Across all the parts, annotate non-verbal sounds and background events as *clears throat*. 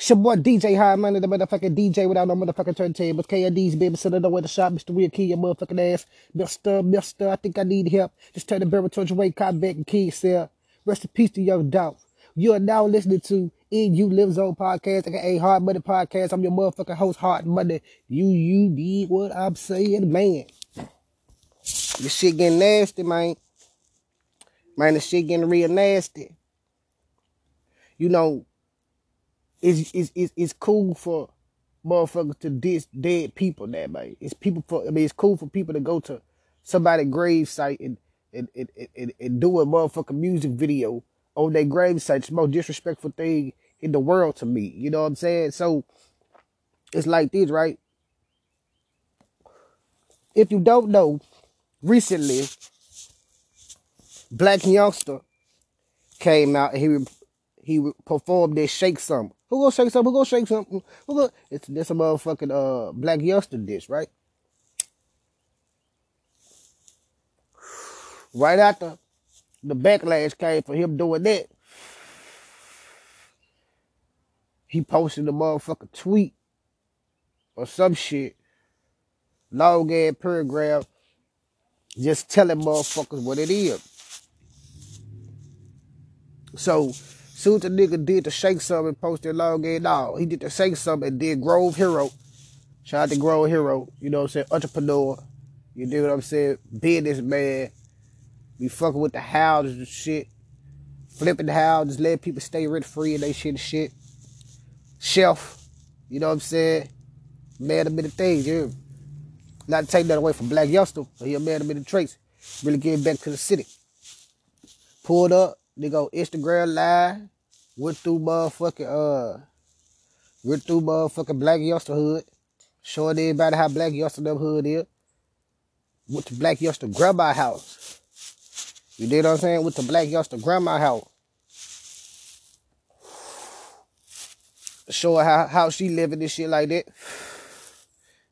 It's DJ High Money, the motherfucking DJ without no motherfucking turntable. KND's baby, sitting where the shop, Mr. Real Key, your motherfucking ass. Mister, Mister, I think I need help. Just turn the barrel towards your way, cop back and key sell. Rest in peace to Young Dolph. You are now listening to In You Live Zone podcast, aka Hard Money Podcast. I'm your motherfucking host, Hard Money. You, you need what I'm saying, man. This shit getting nasty, man. Man, this shit getting real nasty. You know, it's, it's, it's, it's cool for motherfuckers to diss dead people that man. It's people for I mean it's cool for people to go to somebody's grave site and and, and, and, and do a motherfucking music video on their grave site. It's the most disrespectful thing in the world to me. You know what I'm saying? So it's like this, right? If you don't know, recently Blac Youngsta came out and he he performed this shake something. Who gonna shake something? Who gonna shake something? Who gonna? It's this a motherfucking uh Blac Youngsta dish, right? Right after the backlash came for him doing that, he posted a motherfucking tweet or some shit, long ass paragraph, just telling motherfuckers what it is. So Soon as the nigga did the shake something and posted long ass dog. He did the shake something and did Grove Hero. Shout out to Grove Hero. You know what I'm saying? Entrepreneur. You know what I'm saying? Businessman. Be fucking with the houses and shit. Flipping the houses, letting people stay rent free and they shit and shit. Chef. You know what I'm saying? Man of many things, yeah. Not to take that away from Blac Youngsta, but he a man of many traits. Really getting back to the city. Pulled up, they go Instagram live, went through motherfucking uh went through motherfucking Blac Youngsta Hood, showing everybody how Blac Youngsta them hood is. Went to Blac Youngsta grandma house. You did what I'm saying? With the Blac Youngsta grandma house. Showing how, how she living this shit like that.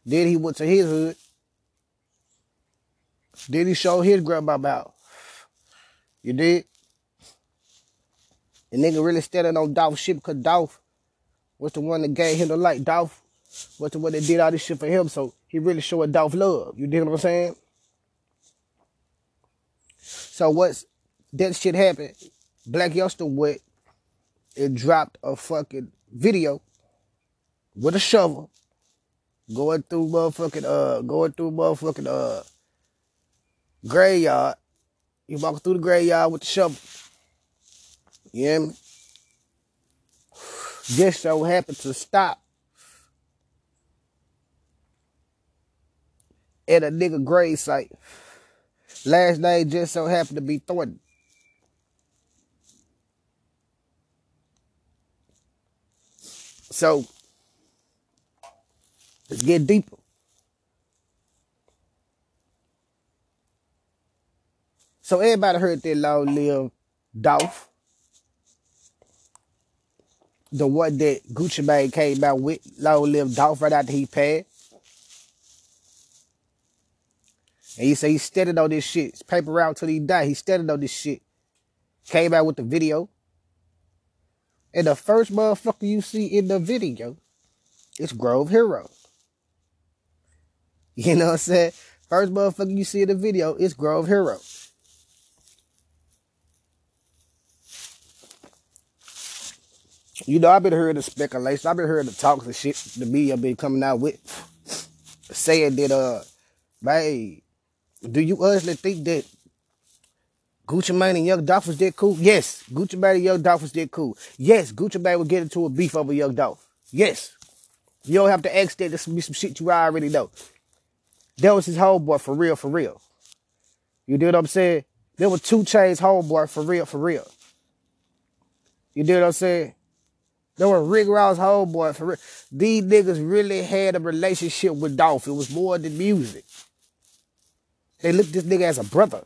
Then he went to his hood. Then he showed his grandma house. You did? The nigga really standing on Dolph shit because Dolph was the one that gave him the light. Dolph was the one that did all this shit for him. So he really showing Dolph love. You dig what I'm saying? So what's that shit happened? Blac Youngsta went and dropped a fucking video with a shovel going through motherfucking uh going through motherfucking uh graveyard. He walking through the graveyard with the shovel. You hear me? Just so happened to stop at a nigga grave site. Last name just so happened to be Thornton. So let's get deeper. So everybody heard that long live Dolph the one that Gucci Mane came out with, long live Dolph right after he passed. And he said he's standing on this shit. It's paper route till he died. He's standing on this shit. Came out with the video. And the first motherfucker you see in the video is Grove Hero. *laughs* You know what I'm saying? First motherfucker you see in the video is Grove Hero. You know, I've been hearing the speculation. I've been hearing the talks and shit the media been coming out with, saying that, uh, man, do you honestly think that Gucci Mane and Young Dolph was that cool? Yes, Gucci Mane and Young Dolph was that cool. Yes, Gucci Mane would get into a beef over Young Dolph. Yes. You don't have to ask that. This be some shit you already know. That was his homeboy for real, for real. You know what I'm saying? There were 2 Chainz homeboy for real, for real. You know what I'm saying? They were Rick Ross homeboy for. These niggas really had a relationship with Dolph. It was more than music. They looked this nigga as a brother.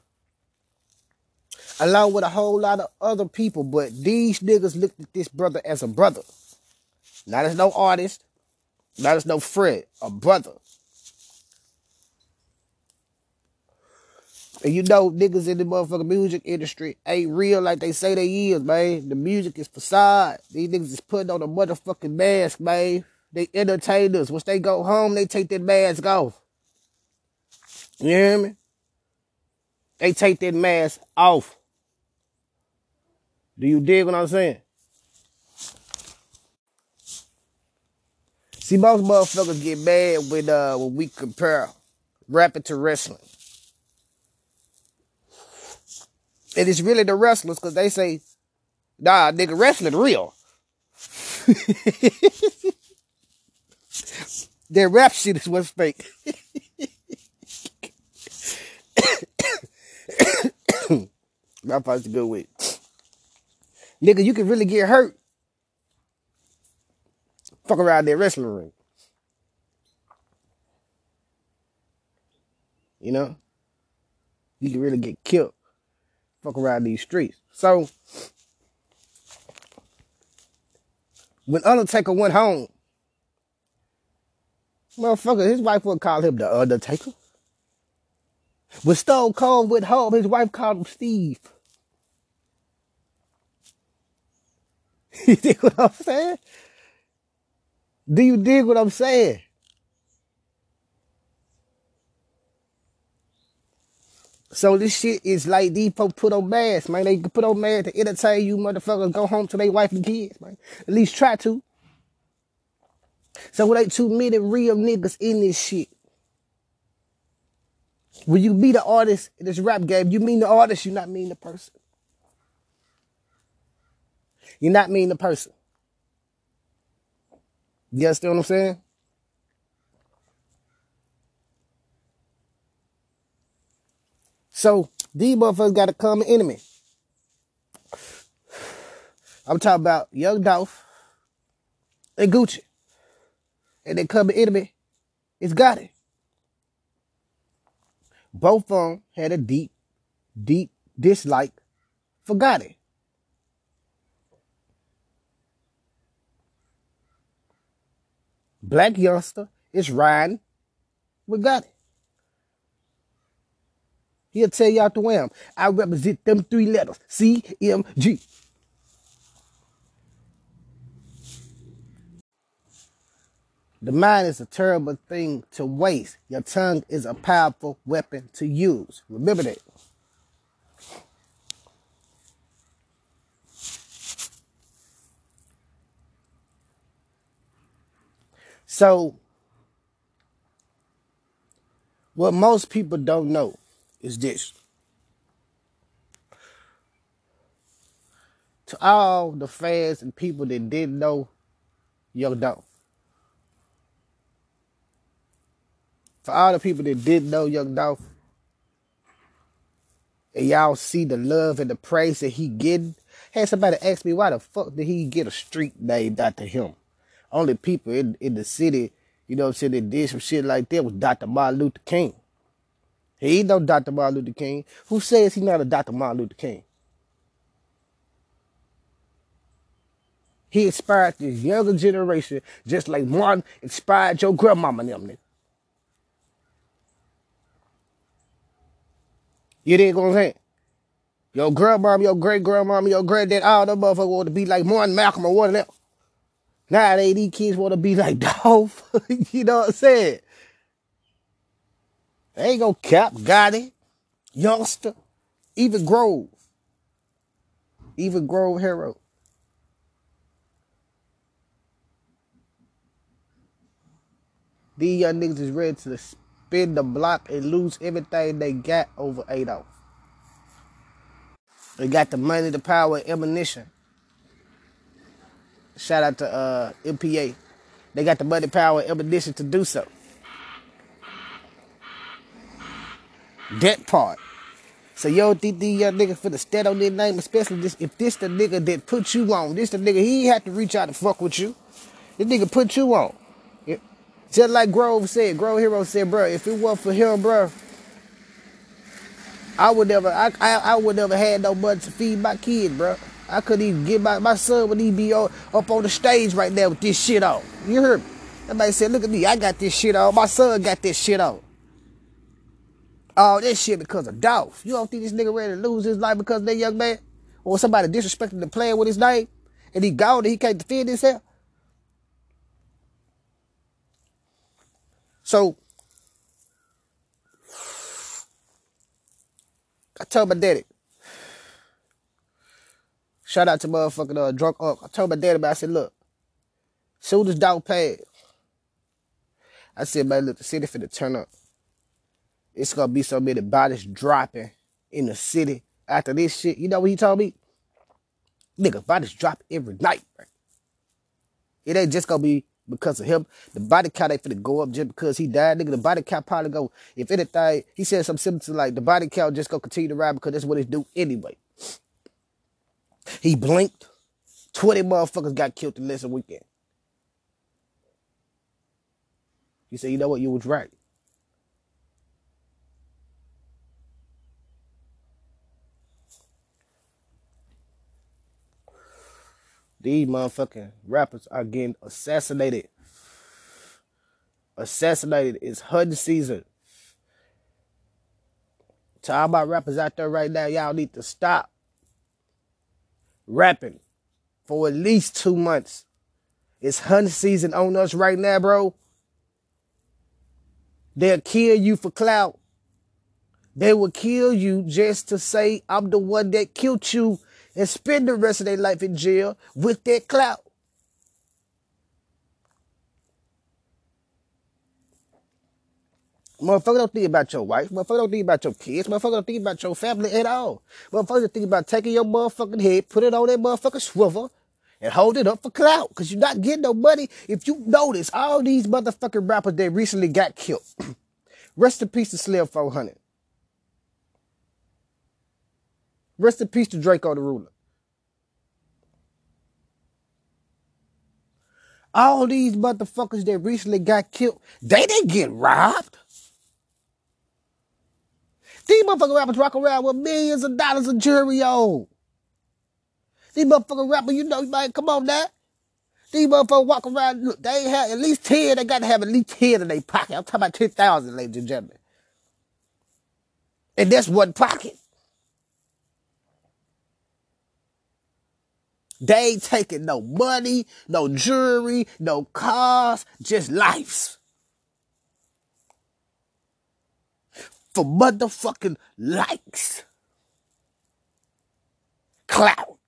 Along with a whole lot of other people, but these niggas looked at this brother as a brother. Not as no artist, not as no friend, a brother. And you know niggas in the motherfucking music industry ain't real like they say they is, man. The music is facade. These niggas is putting on a motherfucking mask, man. They entertainers. Once they go home, they take that mask off. You hear me? They take that mask off. Do you dig what I'm saying? See, most motherfuckers get mad when uh when we compare rapping to wrestling. And it's really the wrestlers because they say, nah, nigga, wrestling real. *laughs* Their rap shit is what's fake. *coughs* My part's a good week. Nigga, you can really get hurt. Fuck around that wrestling ring. You know? You can really get killed. Fuck around these streets. So, when Undertaker went home, motherfucker, his wife would call him the Undertaker. When Stone Cold went home, his wife called him Steve. *laughs* You dig what I'm saying? Do you dig what I'm saying? So this shit is like these folks put on masks, man. They put on masks to entertain you motherfuckers, go home to their wife and kids, man. At least try to. So when ain't too many real niggas in this shit. When you be the artist in this rap game, you mean the artist, you not mean the person. You not mean the person. You understand what I'm saying? So these motherfuckers got a common enemy. I'm talking about Young Dolph and Gucci. And their common enemy is Gotti. Both of them had a deep, deep dislike for Gotti. Blac Youngsta is riding with Gotti. He'll tell you out the wham. I represent them three letters. C-M-G. The mind is a terrible thing to waste. Your tongue is a powerful weapon to use. Remember that. So, what most people don't know is this. To all the fans and people that didn't know Young Dolph. For all the people that didn't know Young Dolph, and y'all see the love and the praise that he getting. Had somebody ask me why the fuck did he get a street named after him? Only people in, in the city, you know what I'm saying, that did some shit like that was Dr. Martin Luther King. He ain't no Dr. Martin Luther King. Who says he not a Dr. Martin Luther King? He inspired this younger generation just like Martin inspired your grandmama and them nigga. You dig what I'm saying? Your grandmama, your great grandmama, your granddad, all them motherfuckers want to be like Martin Malcolm or one of them. Nowadays, these kids want to be like *laughs* Dolph. *laughs* you know what I'm saying? They ain't gonna cap Gotti, Youngsta, even Grove. Even Grove Hero. These young niggas is ready to spin the block and lose everything they got over 8 0. They got the money, the power, and ammunition. Shout out to uh, MPA. They got the money, power, and ammunition to do so. That part. So yo these young niggas finna stand on their name, especially this if this the nigga that put you on. This the nigga, he have to reach out and fuck with you. This nigga put you on. It- just like Grove said, Grove Hero said, bro, if it wasn't for him, bro, I would never, I, I, I would never had no money to feed my kid, bro. I couldn't even get my, my son would even be on, up on the stage right now with this shit on. You heard me? Somebody said, look at me, I got this shit on. My son got this shit on. All this shit because of Dolph. You don't think this nigga ready to lose his life because of that young man? Or somebody disrespecting the player with his name? And he gone and he can't defend himself? So I told my daddy. Shout out to motherfucking uh, drunk uncle. I told my daddy about I said, look, soon as dog paid, I said, man, look, the city finna turn up. It's gonna be so many bodies dropping in the city after this shit. You know what he told me? Nigga, bodies drop every night. It ain't just gonna be because of him. The body count ain't finna go up just because he died. Nigga, the body count probably go, if anything, he said some symptoms like the body count just gonna continue to rise because that's what it do anyway. He blinked. 20 motherfuckers got killed in less a weekend. You say, you know what, you was right. These motherfucking rappers are getting assassinated. Assassinated. It's hunting season. To all my rappers out there right now, y'all need to stop rapping for at least two months. It's hunting season on us right now, bro. They'll kill you for clout. They will kill you just to say, I'm the one that killed you and spend the rest of their life in jail with that clout. Motherfucker don't think about your wife. Motherfucker don't think about your kids. Motherfucker don't think about your family at all. Motherfucker don't think about taking your motherfucking head, put it on that motherfucking swivel, and hold it up for clout. Cause you're not getting no money. If you notice, all these motherfucking rappers that recently got killed. *clears throat* Rest in peace to Slim 400. Rest in peace to Draco the Ruler. All these motherfuckers that recently got killed, they didn't get robbed. These motherfucking rappers rock around with millions of dollars of jewelry on. These motherfucking rappers, you know, man, come on now. These motherfuckers walk around, look, they have at least 10, they got to have at least 10 in their pocket. I'm talking about 10,000, ladies and gentlemen. And that's one pocket. They ain't taking no money, no jewelry, no cars, just lives. For motherfucking likes. Clout.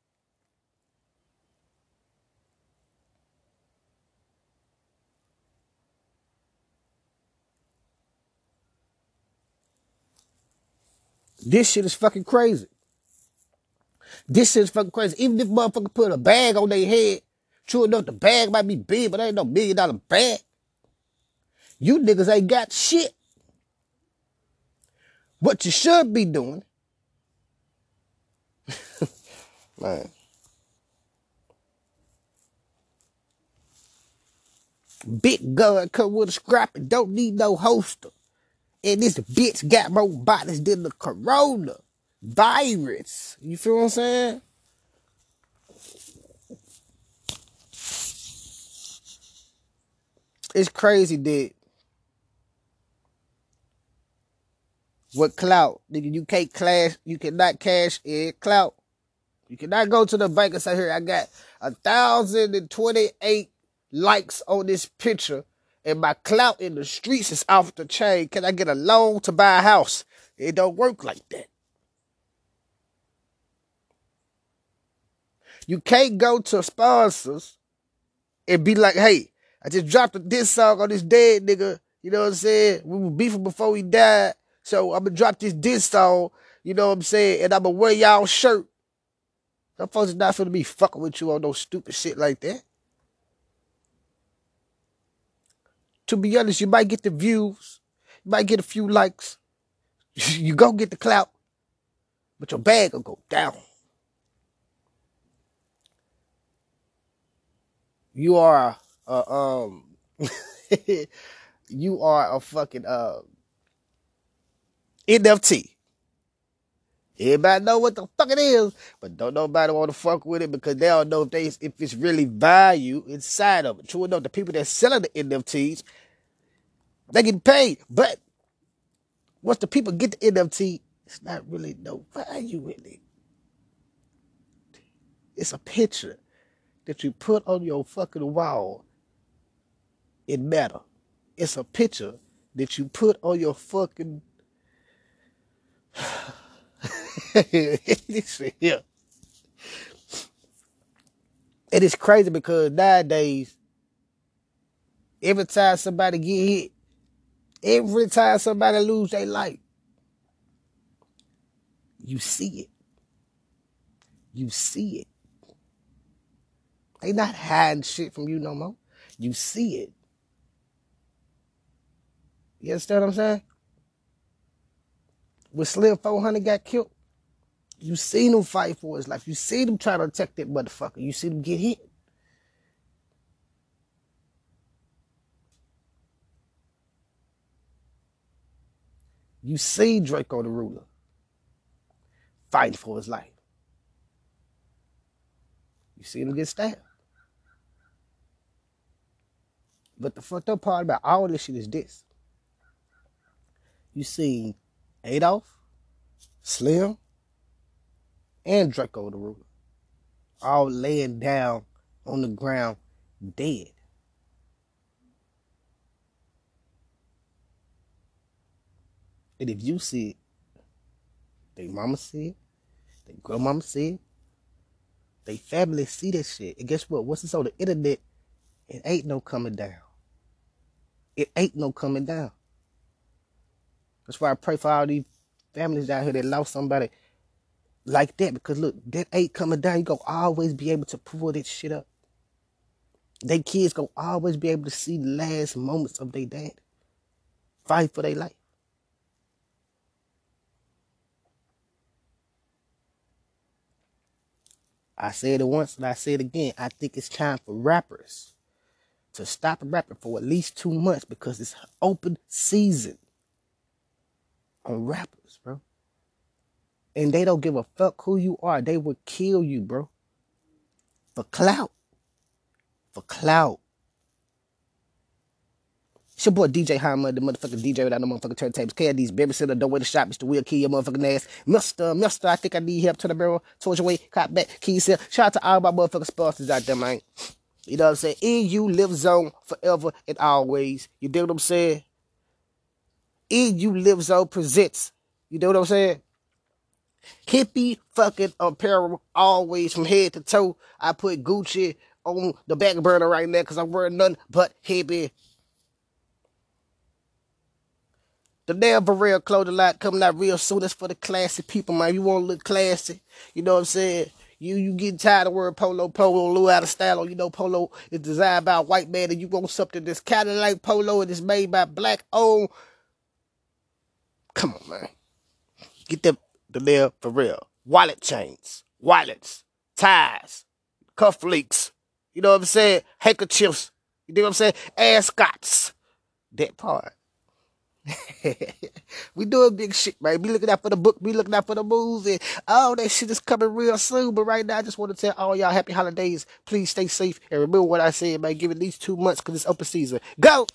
This shit is fucking crazy. This shit's fucking crazy. Even if motherfucker put a bag on their head, true enough, the bag might be big, but ain't no million dollar bag. You niggas ain't got shit. What you should be doing, *laughs* man. Big gun come with a scrap and don't need no holster. And this bitch got more bodies than the corona virus. You feel what I'm saying? It's crazy that with clout, nigga, you can't cash, you cannot cash in clout. You cannot go to the bank and say, here, I got a thousand and twenty-eight likes on this picture and my clout in the streets is off the chain. Can I get a loan to buy a house? It don't work like that. You can't go to sponsors and be like, hey, I just dropped this song on this dead nigga. You know what I'm saying? We were beefing before he died. So I'm gonna drop this diss song, you know what I'm saying? And I'm gonna wear y'all shirt. Some folks is not gonna be fucking with you on no stupid shit like that. To be honest, you might get the views, you might get a few likes, *laughs* you go get the clout, but your bag will go down. You are a, um *laughs* you are a fucking uh NFT. Everybody know what the fuck it is, but don't nobody want to fuck with it because they don't know if they if it's really value inside of it. True enough, the people that selling the NFTs, they get paid, but Once the people get the NFT, it's not really no value in it. It's a picture that you put on your fucking wall. It matter. It's a picture that you put on your fucking *sighs* here. It is crazy because nowadays, every time somebody get hit, every time somebody lose their life, you see it. You see it. They not hiding shit from you no more. You see it. You understand what I'm saying? When Slim 400 got killed, you seen him fight for his life. You seen him try to attack that motherfucker. You see him get hit. You see Draco the ruler fighting for his life. You see him get stabbed. But the fucked up part about all this shit is this. You see Adolph, Slim, and Draco the ruler all laying down on the ground dead. And if you see it, they mama see it, they grandmama see it, they family see that shit. And guess what? Once it's on the internet, it ain't no coming down. It ain't no coming down. That's why I pray for all these families out here that lost somebody like that. Because look, that ain't coming down. You gonna always be able to pull this shit up. They kids gonna always be able to see the last moments of their dad. Fight for their life. I said it once and I say it again. I think it's time for rappers to stop rapping for at least two months because it's open season on rappers, bro. And they don't give a fuck who you are. They will kill you, bro. For clout. For clout. It's your boy DJ Hammer, the motherfucking DJ without no motherfucking turntables. KD's babysitter, don't wait to shop, Mr. Will, kill your motherfucking ass. Mister, Mister, I think I need help. Turn the barrel towards your way, cop back, keys here. Shout out to all my motherfucking sponsors out there, man. You know what I'm saying? EU Live Zone forever and always. You dig what I'm saying? EU Live Zone presents. You know what I'm saying? Hippie fucking apparel always from head to toe. I put Gucci on the back burner right now because I'm wearing nothing but hippie The damn real clothing line coming out real soon. That's for the classy people, man. You want to look classy. You know what I'm saying? You you getting tired of wearing polo, polo, a little out of style. You know, polo is designed by a white man, and you want something that's kind of like polo and it's made by black owned. Come on, man. Get the the there for real. Wallet chains, wallets, ties, cuff links. You know what I'm saying? Handkerchiefs. You know what I'm saying? Ascots. That part. *laughs* we doing big shit, man. We looking out for the book. We looking out for the movie. All that shit is coming real soon. But right now, I just want to tell all y'all happy holidays. Please stay safe and remember what I said, man. Give it at least two months because it's open season. Go!